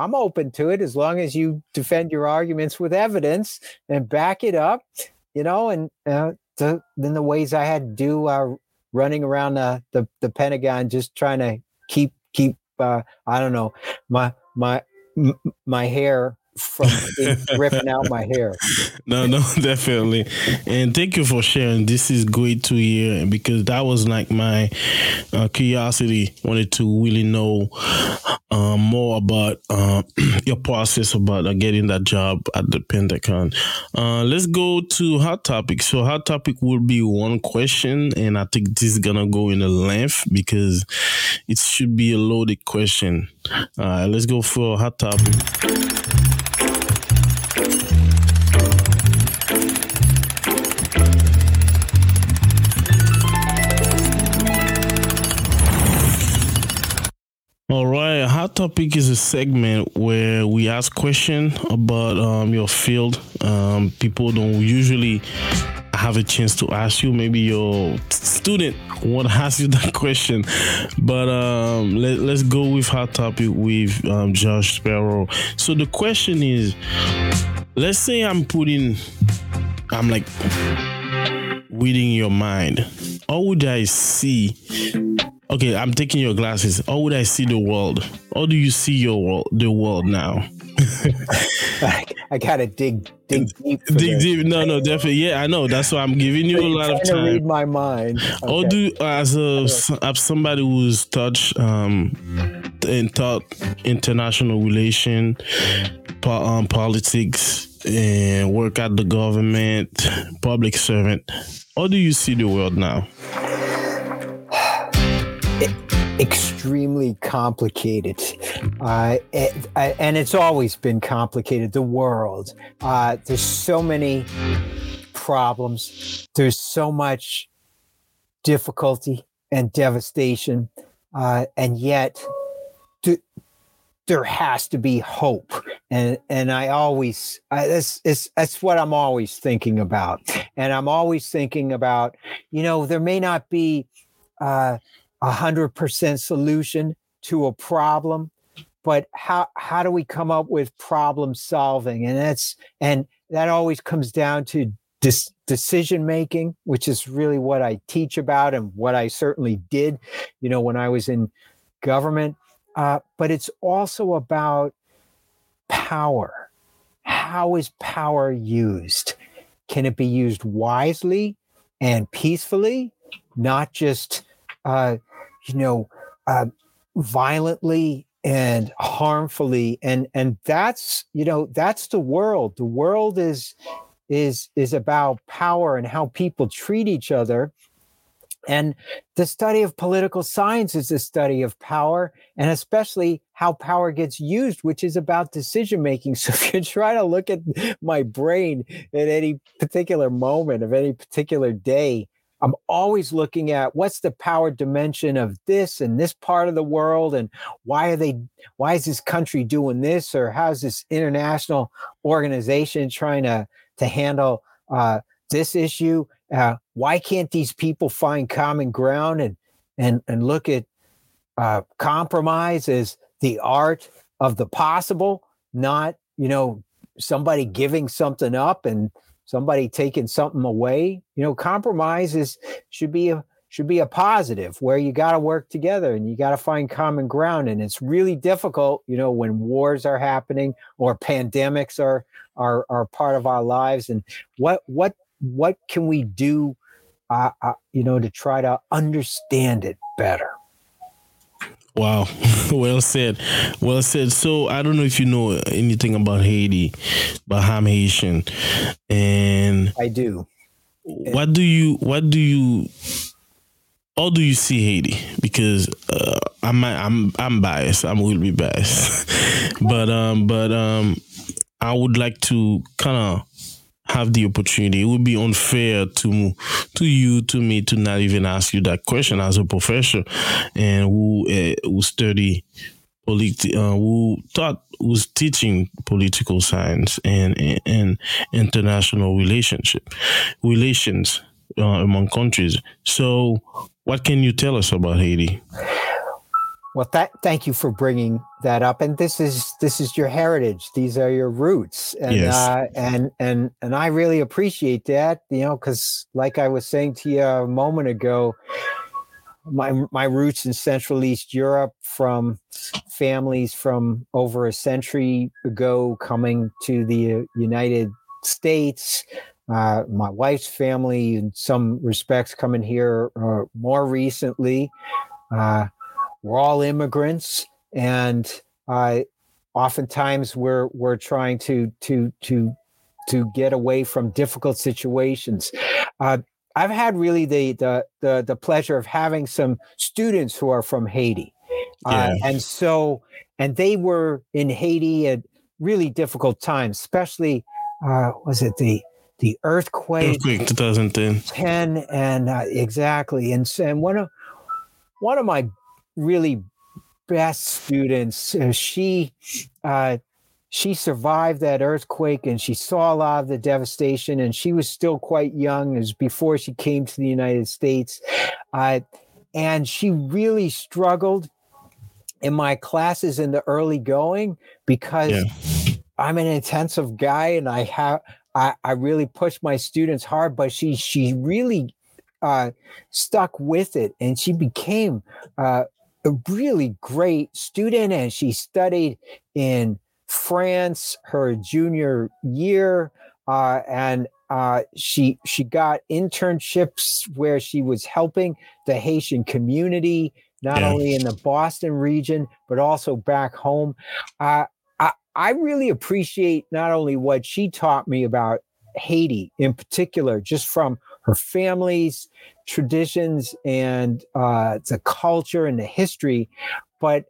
I'm open to it as long as you defend your arguments with evidence and back it up, you know, and uh, the, then the ways I had to do uh, running around the, the, the Pentagon, just trying to keep, keep, uh, I don't know, my, my, m- my hair from ripping out my hair. No, no, definitely. And thank you for sharing. This is great to hear because that was like my uh, curiosity. Wanted to really know uh, more about uh, your process about uh, getting that job at the Pentagon. Uh, let's go to hot topic. So hot topic will be one question, and I think this is gonna go in a length because it should be a loaded question. Let's go for hot topic. All right, hot topic is a segment where we ask questions about um, your field. Um, people don't usually have a chance to ask you. Maybe your student won't ask you that question, but um, let, let's go with hot topic with um, Josh Spero. So the question is, let's say I'm putting, I'm like reading your mind. How would I see? Okay, I'm taking your glasses. How would I see the world? How do you see your world, the world now? I, I gotta dig dig deep. Dig this. deep. No, no, definitely. Yeah, I know. That's why I'm giving you a lot of trying to read time. my mind. How Okay. do as a as somebody who's touched um and taught international relation, um, politics, and work at the government, public servant. How do you see the world now? Extremely complicated, uh, and it's always been complicated. The world, uh, there's so many problems. There's so much difficulty and devastation, uh, and yet th- there has to be hope. And and I always I, that's it's, that's what I'm always thinking about. And I'm always thinking about, you know, there may not be uh, a hundred percent solution to a problem, but how how do we come up with problem solving? And that's and that always comes down to dis- decision making, which is really what I teach about and what I certainly did, you know, when I was in government. Uh, but it's also about power. How is power used? Can it be used wisely and peacefully, not just, uh, you know, uh, violently and harmfully? And and that's you know that's the world. The world is is is about power and how people treat each other. And the study of political science is the study of power and especially how power gets used, which is about decision making. So if you try to look at my brain at any particular moment of any particular day, I'm always looking at what's the power dimension of this and this part of the world, and why are they? Why is this country doing this, or how's this international organization trying to to handle uh, this issue? Uh, why can't these people find common ground and and and look at uh, compromise as the art of the possible, not you know somebody giving something up and somebody taking something away. You know, compromise is should be a should be a positive where you got to work together and you got to find common ground and it's really difficult you know when wars are happening or pandemics are are are part of our lives and what what what can we do uh, uh, you know to try to understand it better Wow, well said, well said. So I don't know if you know anything about Haiti, but I'm Haitian, and i do what do you what do you how do you see Haiti? Because uh, I'm I'm I'm biased. I'm will be biased, but um, but um, I would like to kind of have the opportunity. It would be unfair to to you to me to not even ask you that question as a professor and who uh, who study politi- uh, who taught who's teaching political science and, and, and international relationship relations uh, among countries. So, what can you tell us about Haiti? Well, that, thank you for bringing that up. And this is this is your heritage. These are your roots, and Yes. uh, and and and I really appreciate that. You know, because like I was saying to you a moment ago, my my roots in Central East Europe from families from over a century ago coming to the United States. Uh, my wife's family, in some respects, coming here uh, more recently. Uh, we're all immigrants, and uh, oftentimes we're we're trying to to to to get away from difficult situations. Uh, I've had really the, the the the pleasure of having some students who are from Haiti, uh, and so and they were in Haiti at really difficult times, especially uh, was it the the earthquake Earthquake 2010. 10 and uh, exactly and, so- and one of one of my really best students uh, she uh, she survived that earthquake and she saw a lot of the devastation and she was still quite young as before she came to the united states uh, and she really struggled in my classes in the early going because Yeah. i'm an intensive guy and i have I, I really push my students hard, but she she really uh, stuck with it, and she became uh, a really great student. And she studied in France her junior year, uh, and uh, she she got internships where she was helping the Haitian community, not Yeah. only in the Boston region but also back home. Uh, I, I really appreciate not only what she taught me about Haiti in particular, just from her family's traditions and uh, the culture and the history, but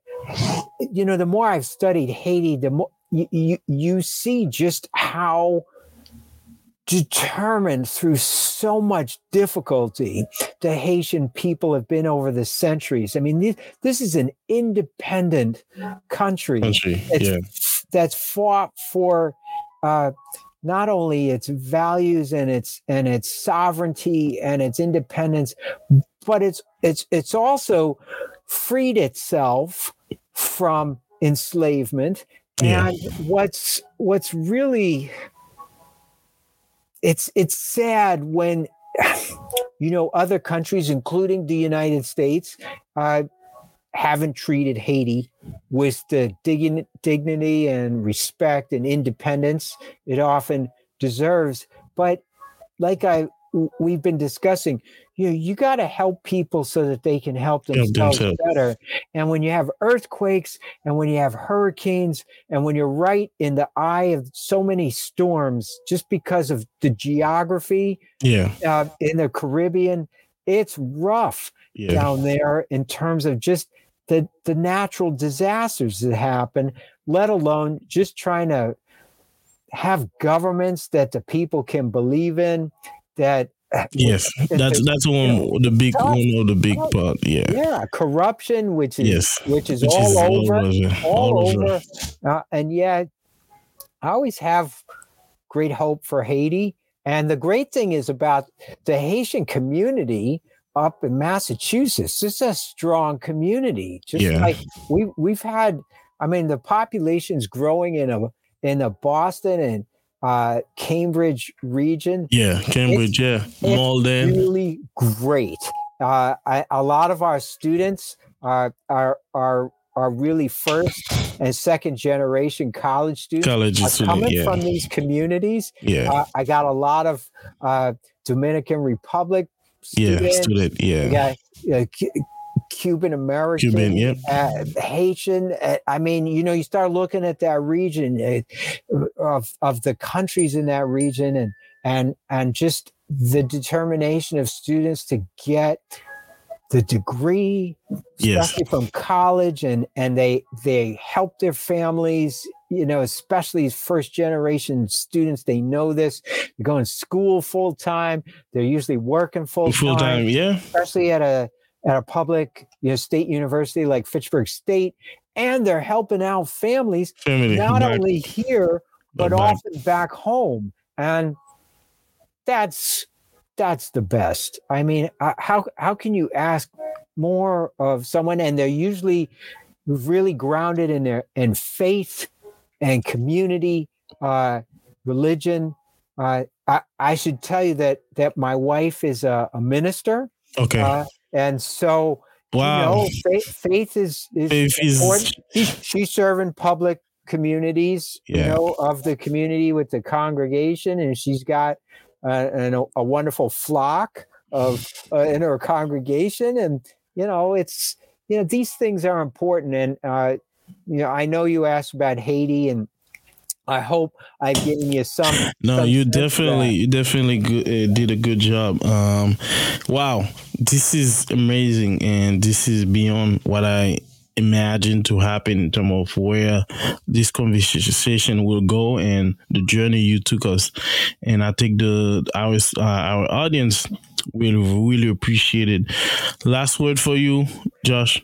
you know, the more I've studied Haiti, the more you, you, you see just how determined through so much difficulty the Haitian people have been over the centuries. I mean, this, this is an independent country Country. it's, Yeah. that's fought for uh, not only its values and its and its sovereignty and its independence, but it's it's it's also freed itself from enslavement. Yeah. And what's what's really it's it's sad when you know other countries, including the United States, uh, haven't treated Haiti with the digni- dignity and respect and independence it often deserves. But like I we've been discussing, you know, you got to help people so that they can help Help themselves themselves. better. And when you have earthquakes and when you have hurricanes and when you're right in the eye of so many storms, just because of the geography Yeah. uh, in the Caribbean, it's rough Yeah. down there in terms of just the the natural disasters that happen, let alone just trying to have governments that the people can believe in. That uh, Yes. that That's that's one the big Tough. one of the big part. Yeah. yeah, corruption, which is Yes. which is Which all is over, over. all over, uh, and yet I always have great hope for Haiti. And the great thing is about the Haitian community up in Massachusetts. It's a strong community. Just Yeah. like we we've had. I mean, the population's growing in a in the Boston and uh, Cambridge region Yeah. Cambridge. yeah. Malden. really great. Uh, I, a lot of our students are are are are really first and second generation college students College student. coming Yeah. from these communities. Yeah. Uh, I got a lot of uh, Dominican Republic Yeah. Student. Yeah. got uh, Cu- Cuban American, Cuban. Yep. uh, Haitian. Uh, I mean, you know, you start looking at that region uh, of of the countries in that region, and and and just the determination of students to get the degree, Yes. especially from college, and and they they help their families. You know, especially first generation students, they know this. They're going to school full time. They're usually working full Full time, yeah. especially at a at a public you know state university like Fitchburg State, and they're helping out families Family. not back- only here but back- often back home, and that's that's the best. I mean, uh, how how can you ask more of someone? And they're usually really grounded in their in faith and community, uh, religion. Uh, I, I should tell you that that my wife is a, a minister, Okay. uh, and so wow. you know, faith, faith is is Faith is- important. She's, she's serving public communities, you Yeah. know, of the community with the congregation, and she's got uh, an, a wonderful flock of uh, in her congregation, and you know, it's you know these things are important, and uh, you know, I know you asked about Haiti, and I hope I've given you some. No, some you definitely, you definitely good, uh, did a good job. Um, wow, this is amazing, and this is beyond what I imagined to happen in terms of where this conversation will go and the journey you took us. And I think the our uh, our audience will really appreciate it. Last word for you, Josh.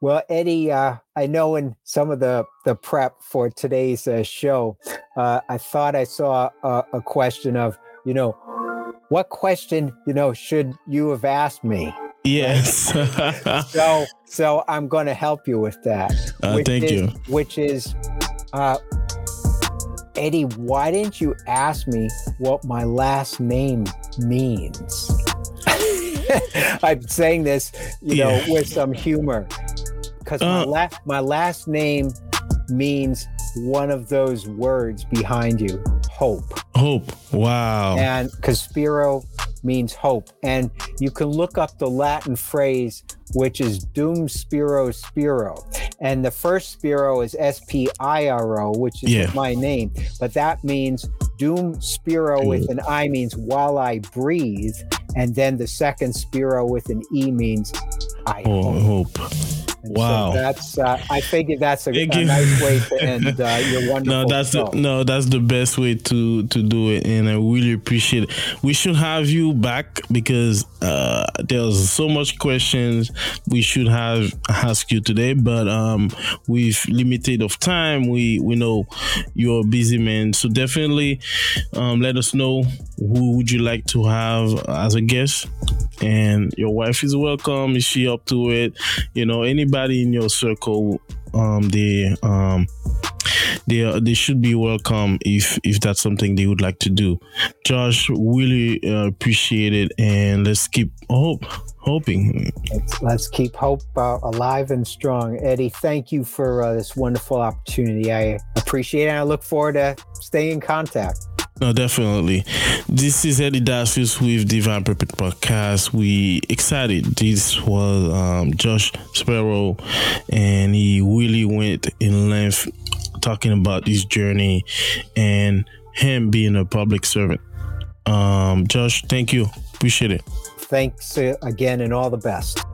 Well, Eddy, uh, I know in some of the, the prep for today's uh, show, uh, I thought I saw a, a question of, you know, what question, you know, should you have asked me? Yes. So, so I'm going to help you with that. Uh, thank is, you. Which is, uh, Eddy, why didn't you ask me what my last name means? I'm saying this, you know, Yeah. with some humor, because my, Uh. la- my last name means one of those words behind you, hope, Hope. Wow. and because Spero means hope, and you can look up the Latin phrase, which is Dum Spiro Spero, and the first Spiro is S P I R O, which is Yeah. my name, but that means Dum Spiro with an I means while I breathe, and then the second Spero with an E means I Oh, hope. hope. And so wow. that's uh, I figured that's a, a nice way to end uh, your wonderful No, that's show. the, no, that's the best way to to do it, and I really appreciate it. We should have you back because uh, there's so much questions we should have asked you today, but um, with limited of time, we we know you're a busy man, so definitely um, let us know who would you like to have as a guest. And your wife is welcome. Is she up to it? You know, anybody in your circle, um, they um they are, they should be welcome if if that's something they would like to do. Josh, really uh, appreciate it, and let's keep hope hoping. Let's, let's keep hope uh, alive and strong. Eddy, thank you for uh, this wonderful opportunity. I appreciate it. And I look forward to staying in contact. No, definitely. This is Eddy Dacius with Divine Purpose Podcast. We excited. This was um, Josh Spero, and he really went in length talking about this journey and him being a public servant. Um, Josh, thank you. Appreciate it. Thanks uh, again and all the best.